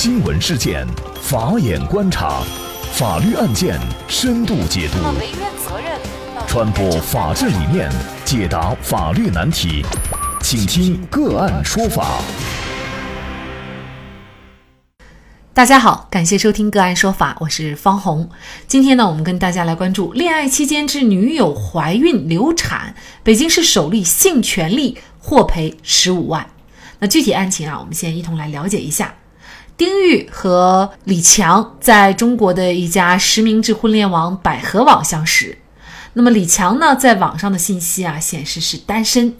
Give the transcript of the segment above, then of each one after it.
新闻事件，法眼观察，法律案件深度解读，传播法治理念，解答法律难题，请听个案说法。大家好，感谢收听个案说法，我是方红。今天呢，我们跟大家来关注恋爱期间致女友怀孕流产，北京市首例性权利获赔十五万。那具体案情啊，我们先一同来了解一下。丁玉和李强在中国的一家实名制婚恋网百合网相识。那么李强呢，在网上的信息啊显示是单身。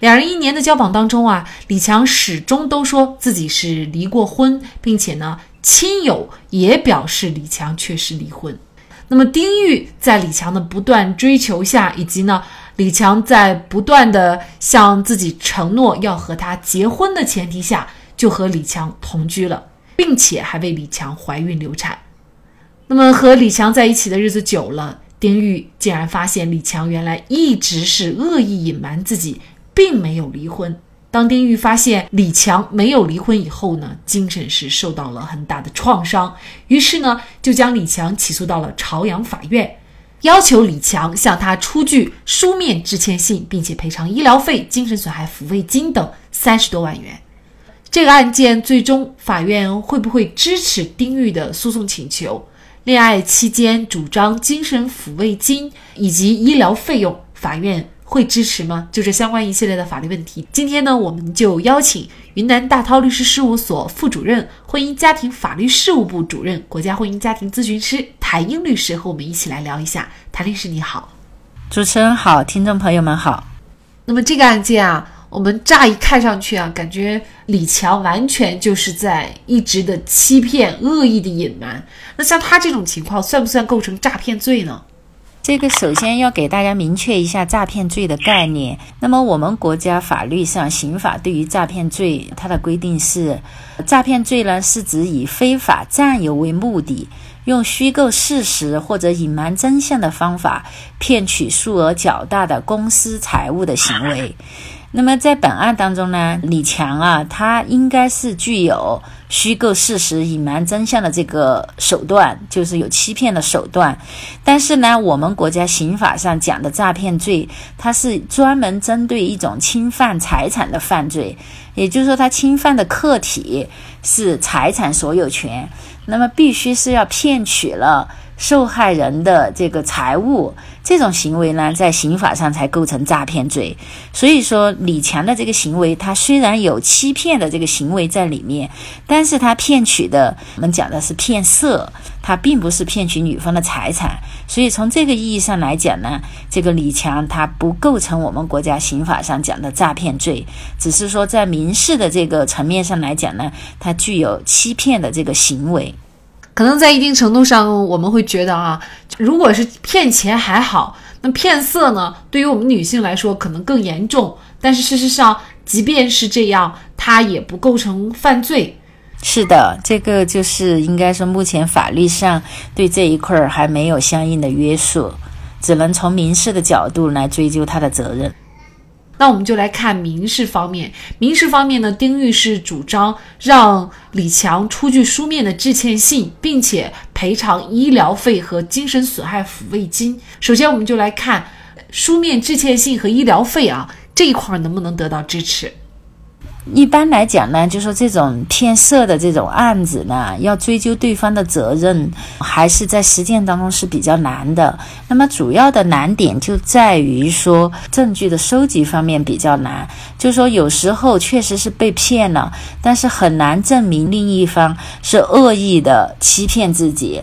两人一年的交往当中啊，李强始终都说自己是离过婚，并且呢。亲友也表示李强确实离婚。那么丁玉在李强的不断追求下，以及呢李强在不断的向自己承诺要和他结婚的前提下，就和李强同居了，并且还为李强怀孕流产。那么和李强在一起的日子久了，丁玉竟然发现李强原来一直是恶意隐瞒自己，并没有离婚。当丁玉发现李强没有离婚以后呢，精神是受到了很大的创伤，于是呢，就将李强起诉到了朝阳法院，要求李强向他出具书面致歉信，并且赔偿医疗费、精神损害抚慰金等三十多万元。这个案件最终法院会不会支持丁玉的诉讼请求？恋爱期间主张精神抚慰金以及医疗费用，法院？会支持吗？就这相关一系列的法律问题，今天呢，我们就邀请云南大韬律师事务所副主任、婚姻家庭法律事务部主任、国家婚姻家庭咨询师谭英律师和我们一起来聊一下。谭律师你好，主持人好，听众朋友们好。那么这个案件啊，我们乍一看上去啊，感觉李强完全就是在一直的欺骗、恶意的隐瞒。那像他这种情况，算不算构成诈骗罪呢？这个首先要给大家明确一下诈骗罪的概念。那么我们国家法律上刑法对于诈骗罪，它的规定是，诈骗罪呢是指以非法占有为目的，用虚构事实或者隐瞒真相的方法，骗取数额较大的公私财物的行为。那么在本案当中呢，李强啊，他应该是具有虚构事实、隐瞒真相的这个手段，就是有欺骗的手段。但是呢，我们国家刑法上讲的诈骗罪，它是专门针对一种侵犯财产的犯罪，也就是说，他侵犯的客体是财产所有权，那么必须是要骗取了。受害人的这个财物，这种行为呢，在刑法上才构成诈骗罪。所以说，李强的这个行为，他虽然有欺骗的这个行为在里面，但是他骗取的，我们讲的是骗色，他并不是骗取女方的财产。所以从这个意义上来讲呢，这个李强他不构成我们国家刑法上讲的诈骗罪，只是说在民事的这个层面上来讲呢，他具有欺骗的这个行为。可能在一定程度上，我们会觉得啊，如果是骗钱还好，那骗色呢？对于我们女性来说，可能更严重。但是事实上，即便是这样，它也不构成犯罪。是的，这个就是应该说，目前法律上对这一块儿还没有相应的约束，只能从民事的角度来追究他的责任。那我们就来看民事方面。民事方面呢，丁玉是主张让李强出具书面的致歉信，并且赔偿医疗费和精神损害抚慰金。首先，我们就来看书面致歉信和医疗费啊这一块能不能得到支持。一般来讲呢，就说这种骗色的这种案子呢，要追究对方的责任，还是在实践当中是比较难的。那么主要的难点就在于说证据的收集方面比较难，就说有时候确实是被骗了，但是很难证明另一方是恶意的欺骗自己。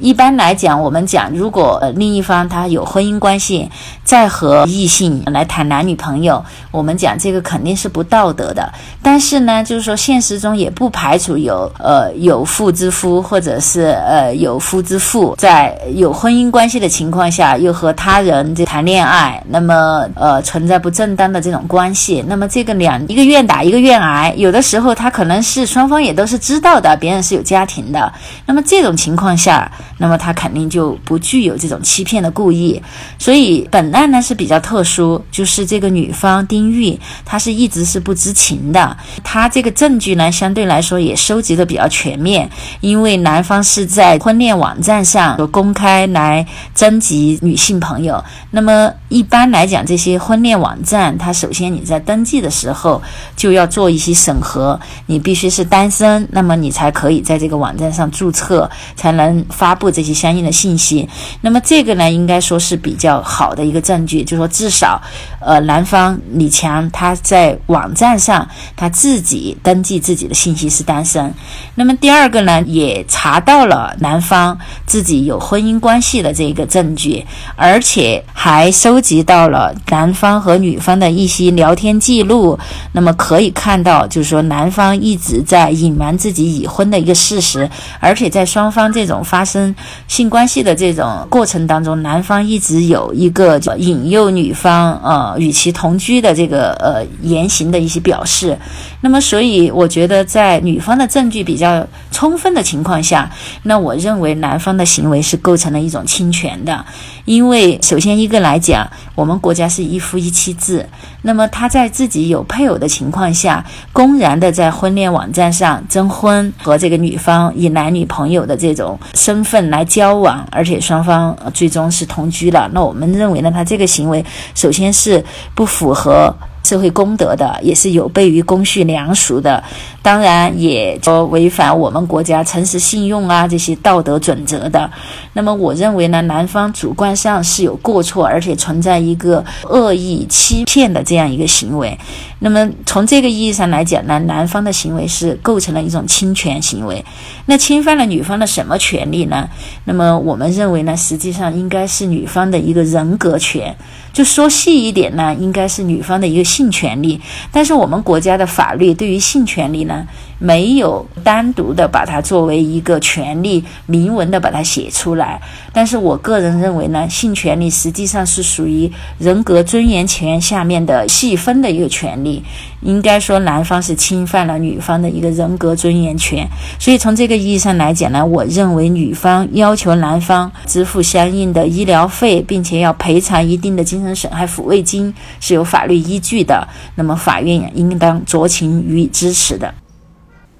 一般来讲，我们讲，如果另一方他有婚姻关系，再和异性来谈男女朋友，我们讲这个肯定是不道德的。但是呢，就是说现实中也不排除有呃有妇之夫或者是呃有夫之妇，在有婚姻关系的情况下又和他人这谈恋爱，那么呃存在不正当的这种关系，那么这个两一个愿打一个愿挨，有的时候他可能是双方也都是知道的，别人是有家庭的，那么这种情况下。那么他肯定就不具有这种欺骗的故意。所以本案呢是比较特殊，就是这个女方丁玉，她是一直是不知情的。她这个证据呢相对来说也收集的比较全面，因为男方是在婚恋网站上公开来征集女性朋友。那么一般来讲，这些婚恋网站，它首先你在登记的时候就要做一些审核，你必须是单身，那么你才可以在这个网站上注册，才能发布这些相应的信息。那么这个呢，应该说是比较好的一个证据，就是说至少，呃，男方李强他在网站上他自己登记自己的信息是单身。那么第二个呢，也查到了男方自己有婚姻关系的这个证据，而且还收集到了男方和女方的一些聊天记录。那么可以看到，就是说男方一直在隐瞒自己已婚的一个事实，而且在双方这种发生性关系的这种过程当中，男方一直有一个引诱女方呃与其同居的这个呃言行的一些表示。那么，所以我觉得在女方的证据比较充分的情况下，那我认为男方的行为是构成了一种侵权的。因为首先一个来讲，我们国家是一夫一妻制，那么他在自己有配偶的情况下，公然的在婚恋网站上征婚，和这个女方以男女朋友的这种身份来交往，而且双方最终是同居了，那我们认为呢，他这个行为首先是不符合。社会公德的，也是有悖于公序良俗的，当然也说违反我们国家诚实信用啊这些道德准则的。那么我认为呢，男方主观上是有过错，而且存在一个恶意欺骗的这样一个行为。那么从这个意义上来讲呢，男方的行为是构成了一种侵权行为。那侵犯了女方的什么权利呢？那么我们认为呢，实际上应该是女方的一个人格权。就说细一点呢，应该是女方的一个性权利。但是我们国家的法律对于性权利呢，没有单独的把它作为一个权利，明文的把它写出来。但是我个人认为呢，性权利实际上是属于人格尊严权下面的细分的一个权利。应该说，男方是侵犯了女方的一个人格尊严权。所以从这个意义上来讲呢，我认为女方要求男方支付相应的医疗费，并且要赔偿一定的精神损害抚慰金是有法律依据的。那么法院应当酌情予以支持的。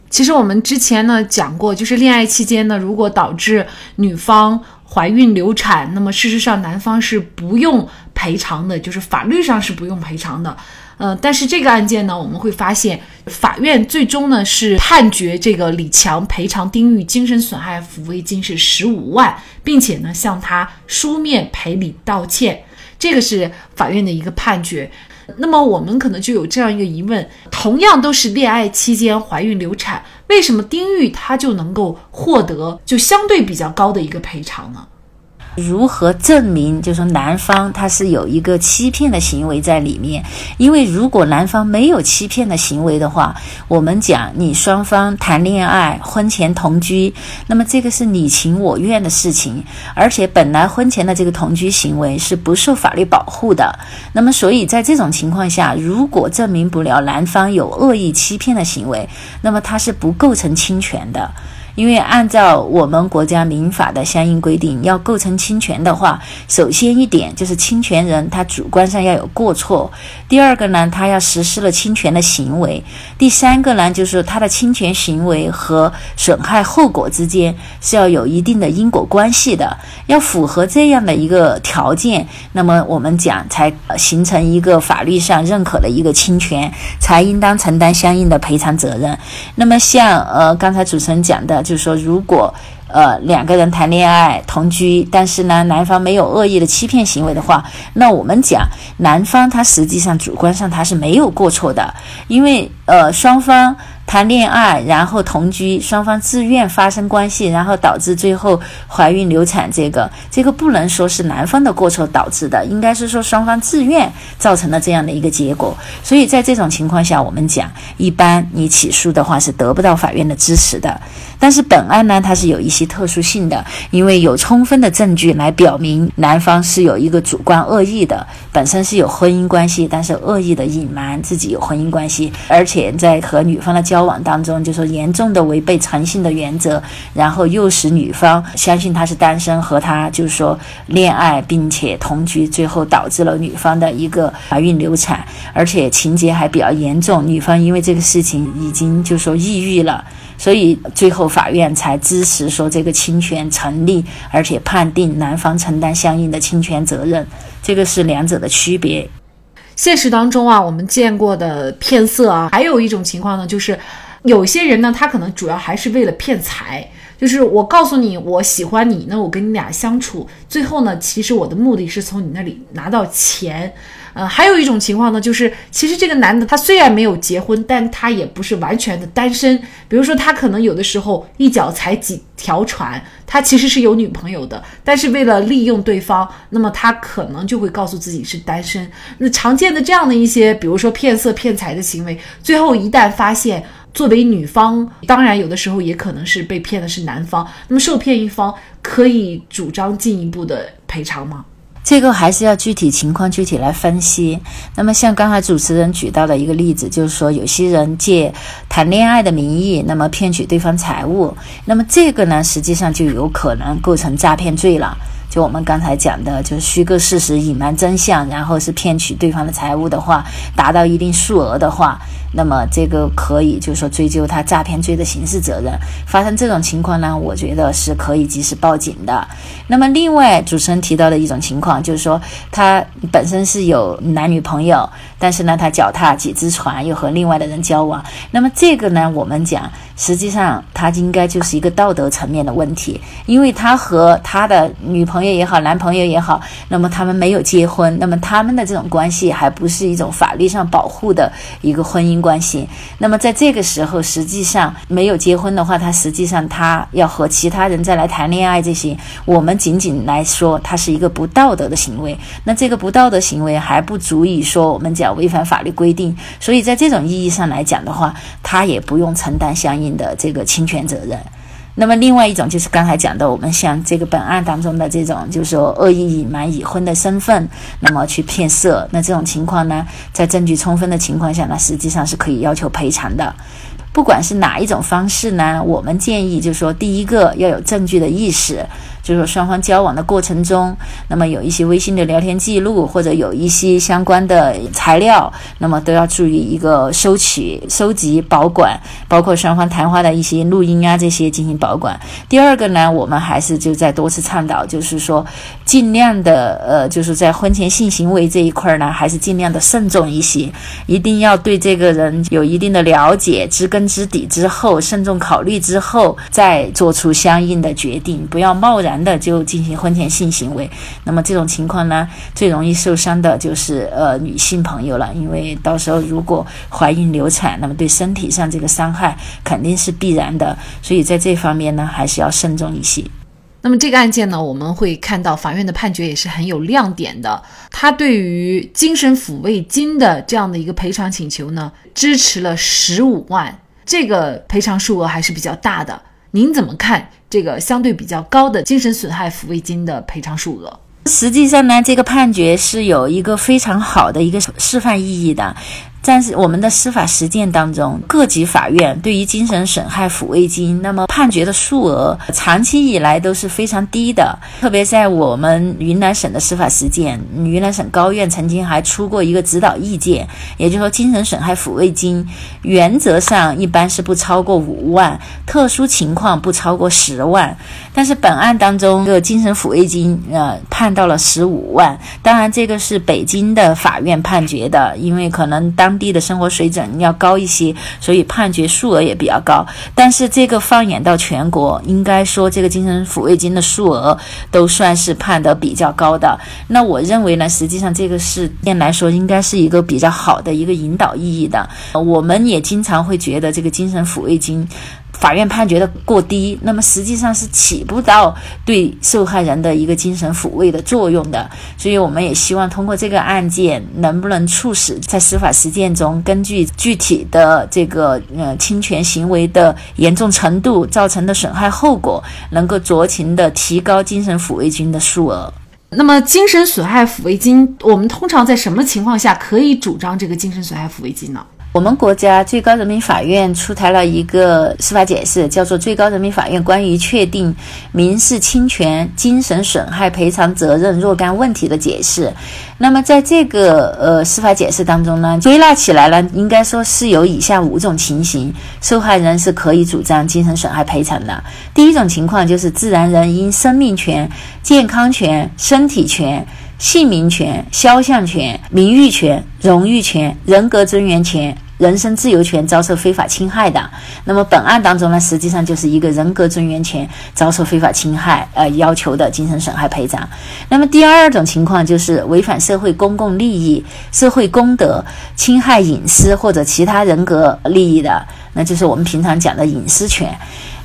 其实我们之前呢讲过，就是恋爱期间呢，如果导致女方。怀孕流产，那么事实上男方是不用赔偿的，就是法律上是不用赔偿的。呃，但是这个案件呢，我们会发现法院最终呢是判决这个李强赔偿丁玉精神损害抚慰金是十五万，并且呢向他书面赔礼道歉，这个是法院的一个判决。那么我们可能就有这样一个疑问：同样都是恋爱期间怀孕流产，为什么丁玉她就能够获得就相对比较高的一个赔偿呢？如何证明？就说男方他是有一个欺骗的行为在里面，因为如果男方没有欺骗的行为的话，我们讲你双方谈恋爱、婚前同居，那么这个是你情我愿的事情，而且本来婚前的这个同居行为是不受法律保护的。那么，所以在这种情况下，如果证明不了男方有恶意欺骗的行为，那么他是不构成侵权的。因为按照我们国家民法的相应规定，要构成侵权的话，首先一点就是侵权人他主观上要有过错；第二个呢，他要实施了侵权的行为；第三个呢，就是他的侵权行为和损害后果之间是要有一定的因果关系的，要符合这样的一个条件，那么我们讲才形成一个法律上认可的一个侵权，才应当承担相应的赔偿责任。那么像呃刚才主持人讲的。就是说，如果呃两个人谈恋爱同居，但是呢男方没有恶意的欺骗行为的话，那我们讲男方他实际上主观上他是没有过错的，因为呃双方。谈恋爱，然后同居，双方自愿发生关系，然后导致最后怀孕流产，这个这个不能说是男方的过错导致的，应该是说双方自愿造成了这样的一个结果。所以在这种情况下，我们讲，一般你起诉的话是得不到法院的支持的。但是本案呢，它是有一些特殊性的，因为有充分的证据来表明男方是有一个主观恶意的，本身是有婚姻关系，但是恶意的隐瞒自己有婚姻关系，而且在和女方的交。交往当中，就说严重的违背诚信的原则，然后诱使女方相信他是单身，和他就是说恋爱并且同居，最后导致了女方的一个怀孕流产，而且情节还比较严重，女方因为这个事情已经就说抑郁了。所以最后法院才支持说这个侵权成立，而且判定男方承担相应的侵权责任，这个是两者的区别。现实当中啊，我们见过的骗色啊，还有一种情况呢，就是有些人呢，他可能主要还是为了骗财，就是我告诉你我喜欢你，那我跟你俩相处，最后呢，其实我的目的是从你那里拿到钱。呃，还有一种情况呢，就是其实这个男的他虽然没有结婚，但他也不是完全的单身。比如说，他可能有的时候一脚踩几条船，他其实是有女朋友的，但是为了利用对方，那么他可能就会告诉自己是单身。那常见的这样的一些，比如说骗色骗财的行为，最后一旦发现，作为女方，当然有的时候也可能是被骗的是男方，那么受骗一方可以主张进一步的赔偿吗？这个还是要具体情况具体来分析。那么像刚才主持人举到的一个例子，就是说有些人借谈恋爱的名义，那么骗取对方财物，那么这个呢，实际上就有可能构成诈骗罪了。就我们刚才讲的，就是虚构事实、隐瞒真相，然后是骗取对方的财物的话，达到一定数额的话。那么这个可以就是说追究他诈骗罪的刑事责任。发生这种情况呢，我觉得是可以及时报警的。那么另外主持人提到的一种情况，就是说他本身是有男女朋友，但是呢他脚踏几只船，又和另外的人交往。那么这个呢，我们讲实际上他应该就是一个道德层面的问题，因为他和他的女朋友也好，男朋友也好，那么他们没有结婚，那么他们的这种关系还不是一种法律上保护的一个婚姻。关系，那么在这个时候，实际上没有结婚的话，他实际上他要和其他人再来谈恋爱，这些我们仅仅来说，他是一个不道德的行为。那这个不道德行为还不足以说我们讲违反法律规定，所以在这种意义上来讲的话，他也不用承担相应的这个侵权责任。那么，另外一种就是刚才讲的，我们像这个本案当中的这种，就是说恶意隐瞒已婚的身份，那么去骗色，那这种情况呢，在证据充分的情况下呢，实际上是可以要求赔偿的。不管是哪一种方式呢，我们建议就是说，第一个要有证据的意识。就是说，双方交往的过程中，那么有一些微信的聊天记录，或者有一些相关的材料，那么都要注意一个收取、收集、保管，包括双方谈话的一些录音啊这些进行保管。第二个呢，我们还是就在多次倡导，就是说尽量的呃，就是在婚前性行为这一块呢，还是尽量的慎重一些，一定要对这个人有一定的了解、知根知底之后，慎重考虑之后再做出相应的决定，不要贸然。男的就进行婚前性行为，那么这种情况呢，最容易受伤的就是呃女性朋友了，因为到时候如果怀孕流产，那么对身体上这个伤害肯定是必然的，所以在这方面呢，还是要慎重一些。那么这个案件呢，我们会看到法院的判决也是很有亮点的，他对于精神抚慰金的这样的一个赔偿请求呢，支持了十五万，这个赔偿数额还是比较大的。您怎么看这个相对比较高的精神损害抚慰金的赔偿数额？实际上呢，这个判决是有一个非常好的一个示范意义的。但是我们的司法实践当中，各级法院对于精神损害抚慰金，那么判决的数额长期以来都是非常低的。特别在我们云南省的司法实践，云南省高院曾经还出过一个指导意见，也就是说，精神损害抚慰金原则上一般是不超过五万，特殊情况不超过十万。但是本案当中，这个精神抚慰金呃判到了十五万。当然，这个是北京的法院判决的，因为可能当地的生活水准要高一些，所以判决数额也比较高。但是这个放眼到全国，应该说这个精神抚慰金的数额都算是判得比较高的。那我认为呢，实际上这个事件来说，应该是一个比较好的一个引导意义的。我们也经常会觉得这个精神抚慰金。法院判决的过低，那么实际上是起不到对受害人的一个精神抚慰的作用的。所以我们也希望通过这个案件，能不能促使在司法实践中，根据具体的这个呃侵权行为的严重程度造成的损害后果，能够酌情的提高精神抚慰金的数额。那么，精神损害抚慰金，我们通常在什么情况下可以主张这个精神损害抚慰金呢？我们国家最高人民法院出台了一个司法解释，叫做《最高人民法院关于确定民事侵权、精神损害赔偿责任若干问题的解释》。那么，在这个呃司法解释当中呢，归纳起来呢，应该说是有以下五种情形，受害人是可以主张精神损害赔偿的。第一种情况就是自然人因生命权、健康权、身体权。姓名权、肖像权、名誉权、荣誉权、人格尊严权、人身自由权遭受非法侵害的，那么本案当中呢，实际上就是一个人格尊严权遭受非法侵害，呃，要求的精神损害赔偿。那么第二种情况就是违反社会公共利益、社会公德、侵害隐私或者其他人格利益的，那就是我们平常讲的隐私权。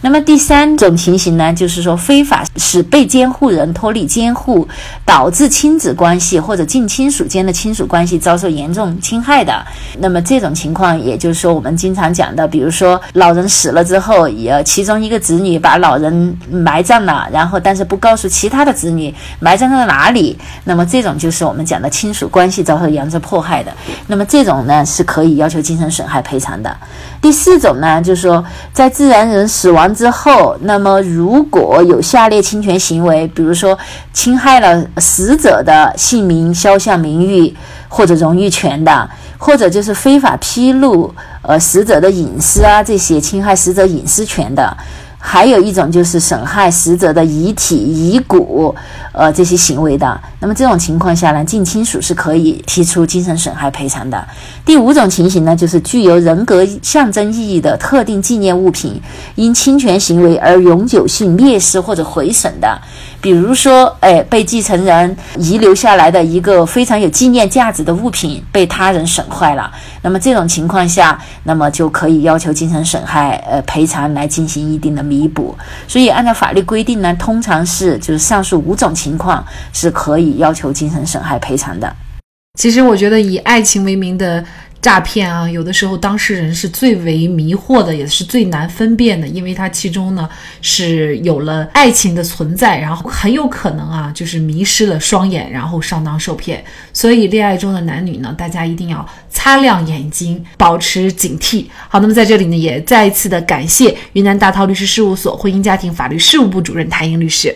那么第三种情形呢，就是说非法使被监护人脱离监护，导致亲子关系或者近亲属间的亲属关系遭受严重侵害的。那么这种情况，也就是说我们经常讲的，比如说老人死了之后，也其中一个子女把老人埋葬了，然后但是不告诉其他的子女埋葬在哪里，那么这种就是我们讲的亲属关系遭受严重迫害的。那么这种呢是可以要求精神损害赔偿的。第四种呢，就是说在自然人死亡。之后，那么如果有下列侵权行为，比如说侵害了死者的姓名、肖像、名誉或者荣誉权的，或者就是非法披露呃死者的隐私啊，这些侵害死者隐私权的。还有一种就是损害死者的遗体、遗骨，呃，这些行为的。那么这种情况下呢，近亲属是可以提出精神损害赔偿的。第五种情形呢，就是具有人格象征意义的特定纪念物品，因侵权行为而永久性灭失或者毁损的。比如说，哎，被继承人遗留下来的一个非常有纪念价值的物品被他人损坏了，那么这种情况下，那么就可以要求精神损害呃赔偿来进行一定的弥补。所以，按照法律规定呢，通常是就是上述五种情况是可以要求精神损害赔偿的。其实，我觉得以爱情为名的。诈骗啊，有的时候当事人是最为迷惑的，也是最难分辨的，因为它其中呢是有了爱情的存在，然后很有可能啊就是迷失了双眼，然后上当受骗。所以恋爱中的男女呢，大家一定要擦亮眼睛，保持警惕。好，那么在这里呢，也再一次的感谢云南大韬律师事务所婚姻家庭法律事务部主任谭英律师。